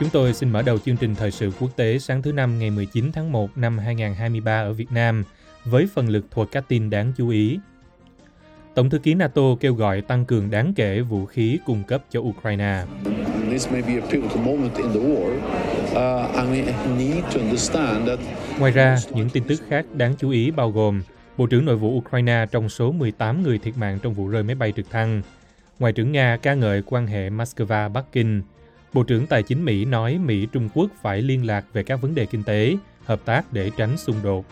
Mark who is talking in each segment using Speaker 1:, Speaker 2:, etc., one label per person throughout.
Speaker 1: Chúng tôi xin mở đầu chương trình thời sự quốc tế sáng thứ Năm ngày 19 tháng 1 năm 2023 ở Việt Nam với phần lực thuật các tin đáng chú ý. Tổng thư ký NATO kêu gọi tăng cường đáng kể vũ khí cung cấp cho Ukraine.
Speaker 2: Uh,
Speaker 1: Ngoài ra, những tin tức khác đáng chú ý bao gồm Bộ trưởng Nội vụ Ukraine trong số 18 người thiệt mạng trong vụ rơi máy bay trực thăng. Ngoại trưởng Nga ca ngợi quan hệ Moscow-Bắc Kinh. Bộ trưởng Tài chính Mỹ nói Mỹ-Trung Quốc phải liên lạc về các vấn đề kinh tế, hợp tác để tránh xung đột.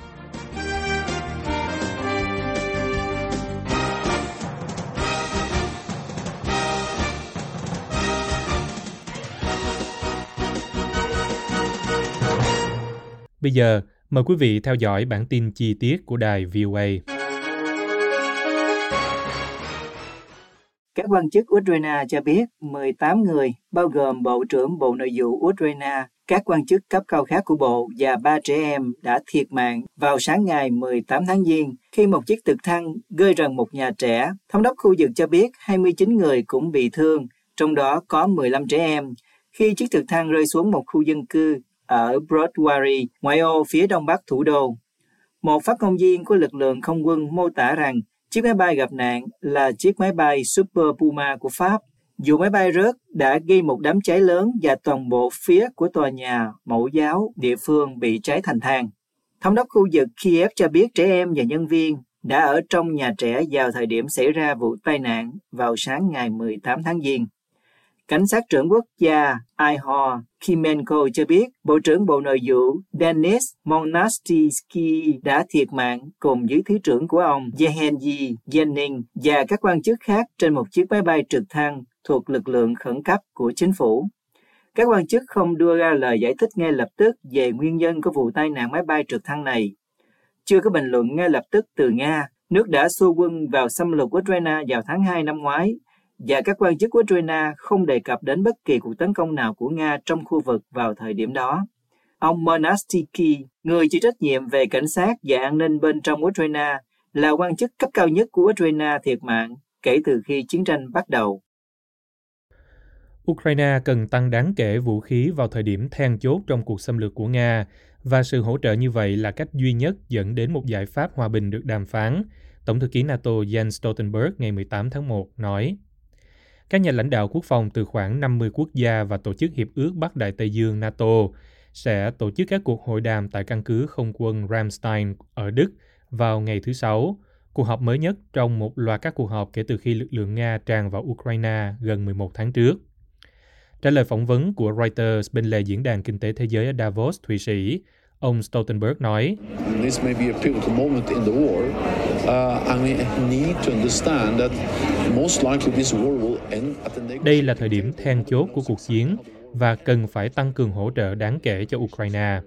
Speaker 1: Bây giờ, mời quý vị theo dõi bản tin chi tiết của đài VOA.
Speaker 3: Các quan chức Ukraine cho biết 18 người, bao gồm Bộ trưởng Bộ Nội vụ Ukraine, các quan chức cấp cao khác của Bộ và ba trẻ em đã thiệt mạng vào sáng ngày 18 tháng Giêng khi một chiếc trực thăng rơi rần một nhà trẻ. Thống đốc khu vực cho biết 29 người cũng bị thương, trong đó có 15 trẻ em, khi chiếc trực thăng rơi xuống một khu dân cư ở Broadway, ngoại ô phía đông bắc thủ đô. Một phát ngôn viên của lực lượng không quân mô tả rằng chiếc máy bay gặp nạn là chiếc máy bay Super Puma của Pháp. Dù máy bay rớt, đã gây một đám cháy lớn và toàn bộ phía của tòa nhà, mẫu giáo, địa phương bị cháy thành than. Thống đốc khu vực Kiev cho biết trẻ em và nhân viên đã ở trong nhà trẻ vào thời điểm xảy ra vụ tai nạn vào sáng ngày 18 tháng Giêng. Cảnh sát trưởng quốc gia Ihor Kimenko cho biết Bộ trưởng Bộ Nội vụ Denis Monastisky đã thiệt mạng cùng với Thứ trưởng của ông Yehenji Jennings và các quan chức khác trên một chiếc máy bay trực thăng thuộc lực lượng khẩn cấp của chính phủ. Các quan chức không đưa ra lời giải thích ngay lập tức về nguyên nhân của vụ tai nạn máy bay trực thăng này. Chưa có bình luận ngay lập tức từ Nga, nước đã xua quân vào xâm lược Ukraine vào tháng 2 năm ngoái và các quan chức của Ukraine không đề cập đến bất kỳ cuộc tấn công nào của Nga trong khu vực vào thời điểm đó. Ông Monastiki, người chịu trách nhiệm về cảnh sát và an ninh bên trong Ukraine, là quan chức cấp cao nhất của Ukraine thiệt mạng kể từ khi chiến tranh bắt đầu.
Speaker 1: Ukraine cần tăng đáng kể vũ khí vào thời điểm then chốt trong cuộc xâm lược của Nga và sự hỗ trợ như vậy là cách duy nhất dẫn đến một giải pháp hòa bình được đàm phán, Tổng thư ký NATO Jens Stoltenberg ngày 18 tháng 1 nói. Các nhà lãnh đạo quốc phòng từ khoảng 50 quốc gia và Tổ chức Hiệp ước Bắc Đại Tây Dương NATO sẽ tổ chức các cuộc hội đàm tại căn cứ không quân Ramstein ở Đức vào ngày thứ Sáu, cuộc họp mới nhất trong một loạt các cuộc họp kể từ khi lực lượng Nga tràn vào Ukraine gần 11 tháng trước. Trả lời phỏng vấn của Reuters bên lề diễn đàn kinh tế thế giới ở Davos, Thụy Sĩ, ông Stoltenberg nói,
Speaker 2: this may be a pivotal moment in the war, uh, and we need to understand that
Speaker 1: đây là thời điểm then chốt của cuộc chiến và cần phải tăng cường hỗ trợ đáng kể cho Ukraine.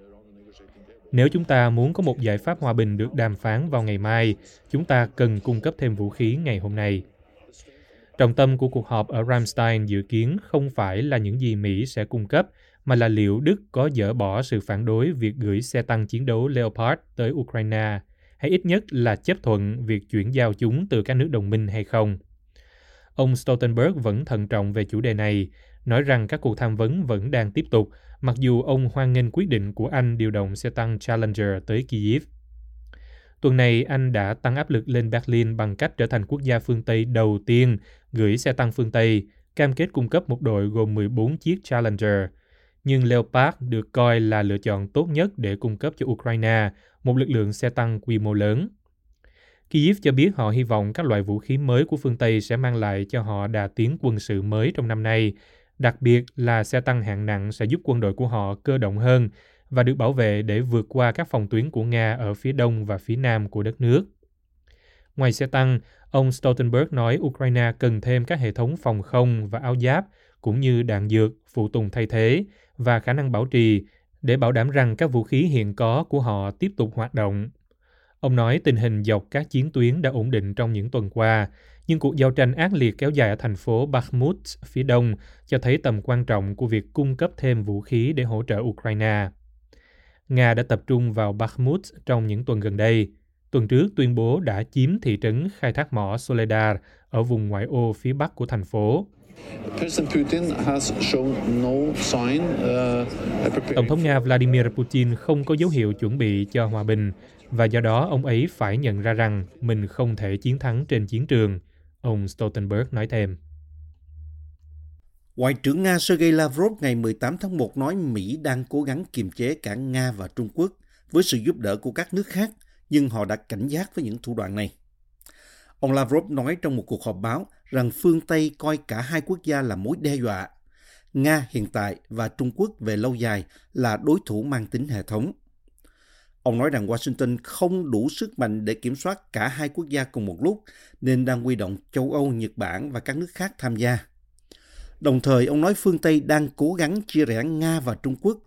Speaker 1: Nếu chúng ta muốn có một giải pháp hòa bình được đàm phán vào ngày mai, chúng ta cần cung cấp thêm vũ khí ngày hôm nay. Trọng tâm của cuộc họp ở Ramstein dự kiến không phải là những gì Mỹ sẽ cung cấp, mà là liệu Đức có dỡ bỏ sự phản đối việc gửi xe tăng chiến đấu Leopard tới Ukraine, hay ít nhất là chấp thuận việc chuyển giao chúng từ các nước đồng minh hay không. Ông Stoltenberg vẫn thận trọng về chủ đề này, nói rằng các cuộc tham vấn vẫn đang tiếp tục, mặc dù ông hoan nghênh quyết định của Anh điều động xe tăng Challenger tới Kyiv. Tuần này, Anh đã tăng áp lực lên Berlin bằng cách trở thành quốc gia phương Tây đầu tiên gửi xe tăng phương Tây, cam kết cung cấp một đội gồm 14 chiếc Challenger. Nhưng Leopard được coi là lựa chọn tốt nhất để cung cấp cho Ukraine một lực lượng xe tăng quy mô lớn. Kyiv cho biết họ hy vọng các loại vũ khí mới của phương Tây sẽ mang lại cho họ đà tiến quân sự mới trong năm nay, đặc biệt là xe tăng hạng nặng sẽ giúp quân đội của họ cơ động hơn và được bảo vệ để vượt qua các phòng tuyến của Nga ở phía đông và phía nam của đất nước. Ngoài xe tăng, ông Stoltenberg nói Ukraine cần thêm các hệ thống phòng không và áo giáp, cũng như đạn dược, phụ tùng thay thế và khả năng bảo trì để bảo đảm rằng các vũ khí hiện có của họ tiếp tục hoạt động. Ông nói tình hình dọc các chiến tuyến đã ổn định trong những tuần qua, nhưng cuộc giao tranh ác liệt kéo dài ở thành phố Bakhmut phía đông cho thấy tầm quan trọng của việc cung cấp thêm vũ khí để hỗ trợ Ukraine. Nga đã tập trung vào Bakhmut trong những tuần gần đây. Tuần trước tuyên bố đã chiếm thị trấn khai thác mỏ Soledar ở vùng ngoại ô phía bắc của thành phố. Tổng thống Nga Vladimir Putin không có dấu hiệu chuẩn bị cho hòa bình và do đó ông ấy phải nhận ra rằng mình không thể chiến thắng trên chiến trường, ông Stoltenberg nói thêm.
Speaker 4: Ngoại trưởng Nga Sergei Lavrov ngày 18 tháng 1 nói Mỹ đang cố gắng kiềm chế cả Nga và Trung Quốc với sự giúp đỡ của các nước khác, nhưng họ đã cảnh giác với những thủ đoạn này. Ông Lavrov nói trong một cuộc họp báo rằng phương Tây coi cả hai quốc gia là mối đe dọa. Nga hiện tại và Trung Quốc về lâu dài là đối thủ mang tính hệ thống. Ông nói rằng Washington không đủ sức mạnh để kiểm soát cả hai quốc gia cùng một lúc, nên đang huy động châu Âu, Nhật Bản và các nước khác tham gia. Đồng thời, ông nói phương Tây đang cố gắng chia rẽ Nga và Trung Quốc.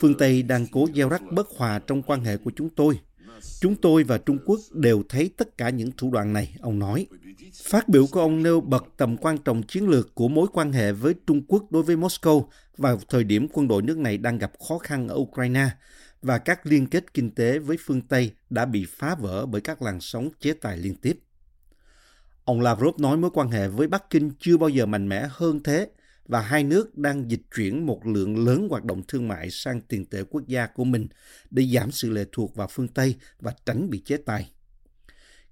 Speaker 4: Phương Tây đang cố gieo rắc bất hòa trong quan hệ của chúng tôi. Chúng tôi và Trung Quốc đều thấy tất cả những thủ đoạn này, ông nói. Phát biểu của ông nêu bật tầm quan trọng chiến lược của mối quan hệ với Trung Quốc đối với Moscow vào thời điểm quân đội nước này đang gặp khó khăn ở Ukraine và các liên kết kinh tế với phương Tây đã bị phá vỡ bởi các làn sóng chế tài liên tiếp. Ông Lavrov nói mối quan hệ với Bắc Kinh chưa bao giờ mạnh mẽ hơn thế và hai nước đang dịch chuyển một lượng lớn hoạt động thương mại sang tiền tệ quốc gia của mình để giảm sự lệ thuộc vào phương Tây và tránh bị chế tài.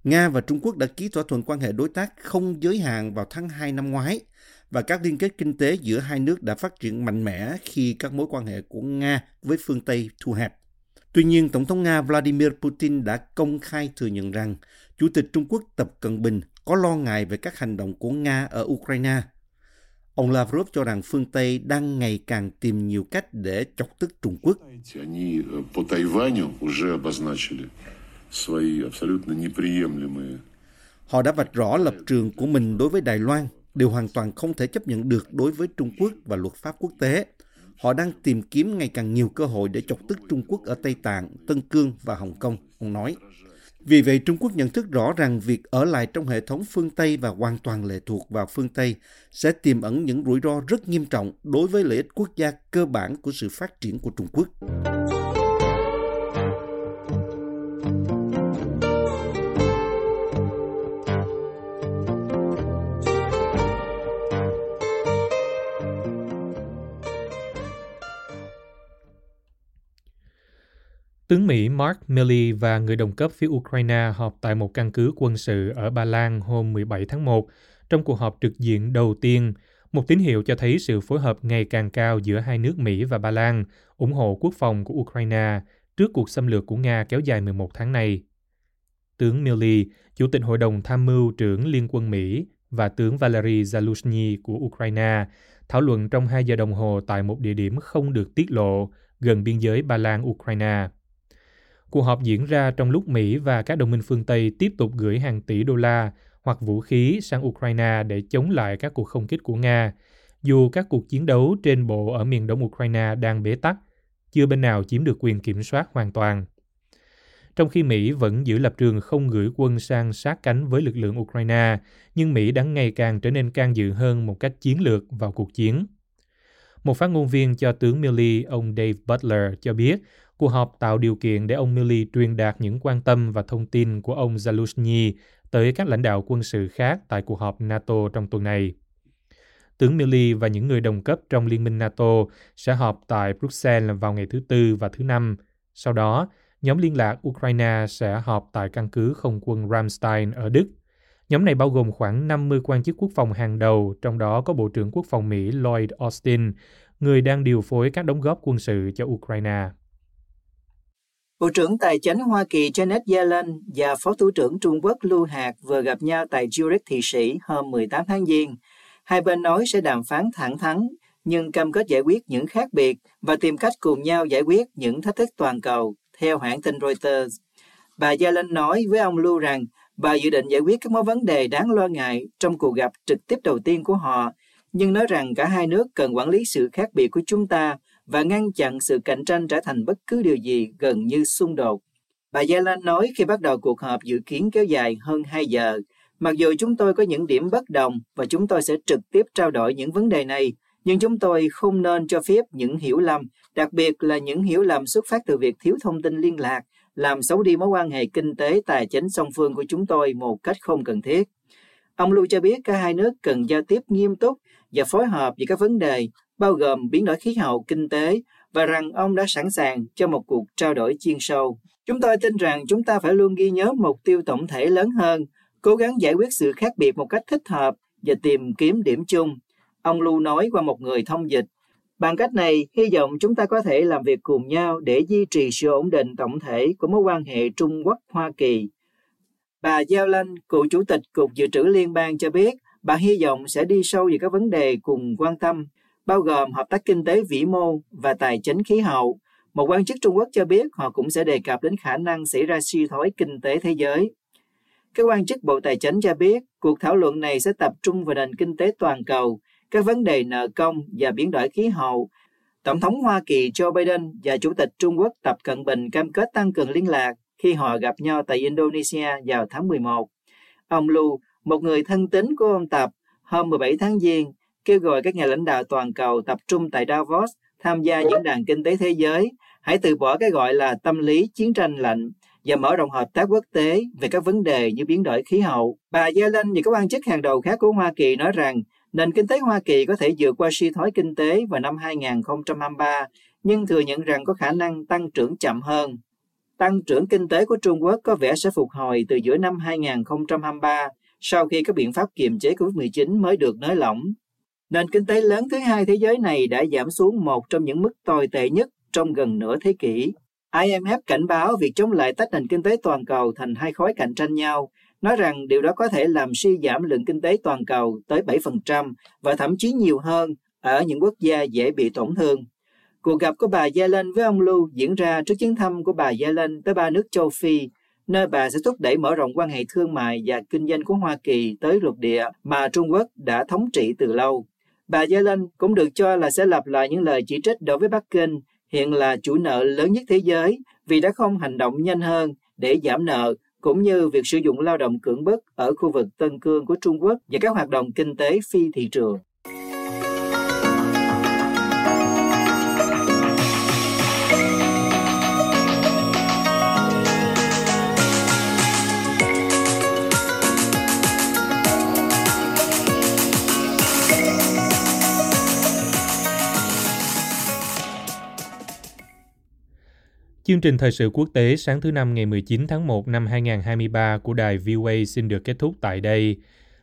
Speaker 4: Nga và Trung Quốc đã ký thỏa thuận quan hệ đối tác không giới hạn vào tháng 2 năm ngoái và các liên kết kinh tế giữa hai nước đã phát triển mạnh mẽ khi các mối quan hệ của Nga với phương Tây thu hẹp. Tuy nhiên, Tổng thống Nga Vladimir Putin đã công khai thừa nhận rằng Chủ tịch Trung Quốc Tập Cận Bình có lo ngại về các hành động của Nga ở Ukraine. Ông Lavrov cho rằng phương Tây đang ngày càng tìm nhiều cách để chọc tức Trung Quốc. Họ đã vạch rõ lập trường của mình đối với Đài Loan, điều hoàn toàn không thể chấp nhận được đối với Trung Quốc và luật pháp quốc tế. Họ đang tìm kiếm ngày càng nhiều cơ hội để chọc tức Trung Quốc ở Tây Tạng, Tân Cương và Hồng Kông, ông nói. Vì vậy, Trung Quốc nhận thức rõ rằng việc ở lại trong hệ thống phương Tây và hoàn toàn lệ thuộc vào phương Tây sẽ tiềm ẩn những rủi ro rất nghiêm trọng đối với lợi ích quốc gia cơ bản của sự phát triển của Trung Quốc.
Speaker 1: Tướng Mỹ Mark Milley và người đồng cấp phía Ukraine họp tại một căn cứ quân sự ở Ba Lan hôm 17 tháng 1 trong cuộc họp trực diện đầu tiên, một tín hiệu cho thấy sự phối hợp ngày càng cao giữa hai nước Mỹ và Ba Lan ủng hộ quốc phòng của Ukraine trước cuộc xâm lược của Nga kéo dài 11 tháng này. Tướng Milley, Chủ tịch Hội đồng Tham mưu trưởng Liên quân Mỹ và tướng Valery Zaluzhny của Ukraine thảo luận trong hai giờ đồng hồ tại một địa điểm không được tiết lộ gần biên giới Ba Lan-Ukraine. Cuộc họp diễn ra trong lúc Mỹ và các đồng minh phương Tây tiếp tục gửi hàng tỷ đô la hoặc vũ khí sang Ukraine để chống lại các cuộc không kích của Nga, dù các cuộc chiến đấu trên bộ ở miền đông Ukraine đang bế tắc, chưa bên nào chiếm được quyền kiểm soát hoàn toàn. Trong khi Mỹ vẫn giữ lập trường không gửi quân sang sát cánh với lực lượng Ukraine, nhưng Mỹ đang ngày càng trở nên can dự hơn một cách chiến lược vào cuộc chiến. Một phát ngôn viên cho tướng Milley, ông Dave Butler, cho biết Cuộc họp tạo điều kiện để ông Milley truyền đạt những quan tâm và thông tin của ông Zaluzhny tới các lãnh đạo quân sự khác tại cuộc họp NATO trong tuần này. Tướng Milley và những người đồng cấp trong Liên minh NATO sẽ họp tại Bruxelles vào ngày thứ Tư và thứ Năm. Sau đó, nhóm liên lạc Ukraine sẽ họp tại căn cứ không quân Ramstein ở Đức. Nhóm này bao gồm khoảng 50 quan chức quốc phòng hàng đầu, trong đó có Bộ trưởng Quốc phòng Mỹ Lloyd Austin, người đang điều phối các đóng góp quân sự cho Ukraine.
Speaker 3: Bộ trưởng Tài chính Hoa Kỳ Janet Yellen và Phó Thủ tướng Trung Quốc Lưu Hạc vừa gặp nhau tại Zurich, Thụy Sĩ hôm 18 tháng Giêng. Hai bên nói sẽ đàm phán thẳng thắn, nhưng cam kết giải quyết những khác biệt và tìm cách cùng nhau giải quyết những thách thức toàn cầu, theo hãng tin Reuters. Bà Yellen nói với ông Lưu rằng bà dự định giải quyết các mối vấn đề đáng lo ngại trong cuộc gặp trực tiếp đầu tiên của họ nhưng nói rằng cả hai nước cần quản lý sự khác biệt của chúng ta và ngăn chặn sự cạnh tranh trở thành bất cứ điều gì gần như xung đột. Bà Yellen nói khi bắt đầu cuộc họp dự kiến kéo dài hơn 2 giờ, mặc dù chúng tôi có những điểm bất đồng và chúng tôi sẽ trực tiếp trao đổi những vấn đề này, nhưng chúng tôi không nên cho phép những hiểu lầm, đặc biệt là những hiểu lầm xuất phát từ việc thiếu thông tin liên lạc, làm xấu đi mối quan hệ kinh tế tài chính song phương của chúng tôi một cách không cần thiết. Ông Lu cho biết cả hai nước cần giao tiếp nghiêm túc và phối hợp về các vấn đề bao gồm biến đổi khí hậu, kinh tế và rằng ông đã sẵn sàng cho một cuộc trao đổi chuyên sâu. Chúng tôi tin rằng chúng ta phải luôn ghi nhớ mục tiêu tổng thể lớn hơn, cố gắng giải quyết sự khác biệt một cách thích hợp và tìm kiếm điểm chung. Ông Lu nói qua một người thông dịch. Bằng cách này, hy vọng chúng ta có thể làm việc cùng nhau để duy trì sự ổn định tổng thể của mối quan hệ Trung Quốc-Hoa Kỳ. Bà Giao Lanh, cựu chủ tịch Cục Dự trữ Liên bang cho biết, bà hy vọng sẽ đi sâu về các vấn đề cùng quan tâm, bao gồm hợp tác kinh tế vĩ mô và tài chính khí hậu. Một quan chức Trung Quốc cho biết họ cũng sẽ đề cập đến khả năng xảy ra suy thoái kinh tế thế giới. Các quan chức Bộ Tài chính cho biết cuộc thảo luận này sẽ tập trung vào nền kinh tế toàn cầu, các vấn đề nợ công và biến đổi khí hậu. Tổng thống Hoa Kỳ Joe Biden và Chủ tịch Trung Quốc Tập Cận Bình cam kết tăng cường liên lạc khi họ gặp nhau tại Indonesia vào tháng 11. Ông Lu, một người thân tín của ông Tập, hôm 17 tháng Giêng, kêu gọi các nhà lãnh đạo toàn cầu tập trung tại Davos tham gia diễn đàn kinh tế thế giới, hãy từ bỏ cái gọi là tâm lý chiến tranh lạnh và mở rộng hợp tác quốc tế về các vấn đề như biến đổi khí hậu. Bà Yellen và các quan chức hàng đầu khác của Hoa Kỳ nói rằng nền kinh tế Hoa Kỳ có thể vượt qua suy thoái kinh tế vào năm 2023, nhưng thừa nhận rằng có khả năng tăng trưởng chậm hơn. Tăng trưởng kinh tế của Trung Quốc có vẻ sẽ phục hồi từ giữa năm 2023 sau khi các biện pháp kiềm chế COVID-19 mới được nới lỏng. Nền kinh tế lớn thứ hai thế giới này đã giảm xuống một trong những mức tồi tệ nhất trong gần nửa thế kỷ. IMF cảnh báo việc chống lại tách nền kinh tế toàn cầu thành hai khối cạnh tranh nhau, nói rằng điều đó có thể làm suy giảm lượng kinh tế toàn cầu tới 7% và thậm chí nhiều hơn ở những quốc gia dễ bị tổn thương. Cuộc gặp của bà Yellen với ông Lu diễn ra trước chuyến thăm của bà Yellen tới ba nước châu Phi, nơi bà sẽ thúc đẩy mở rộng quan hệ thương mại và kinh doanh của Hoa Kỳ tới lục địa mà Trung Quốc đã thống trị từ lâu. Bà Yellen cũng được cho là sẽ lặp lại những lời chỉ trích đối với Bắc Kinh, hiện là chủ nợ lớn nhất thế giới vì đã không hành động nhanh hơn để giảm nợ, cũng như việc sử dụng lao động cưỡng bức ở khu vực Tân Cương của Trung Quốc và các hoạt động kinh tế phi thị trường.
Speaker 1: Chương trình thời sự quốc tế sáng thứ Năm ngày 19 tháng 1 năm 2023 của đài VOA xin được kết thúc tại đây.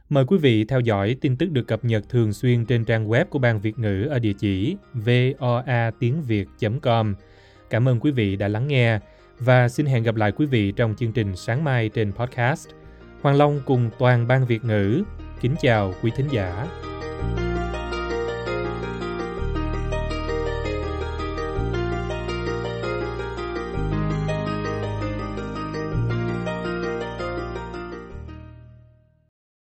Speaker 1: Mời quý vị theo dõi tin tức được cập nhật thường xuyên trên trang web của Ban Việt ngữ ở địa chỉ voa tiếng việt.com. Cảm ơn quý vị đã lắng nghe và xin hẹn gặp lại quý vị trong chương trình sáng mai trên podcast. Hoàng Long cùng toàn Ban Việt ngữ. Kính chào quý thính giả.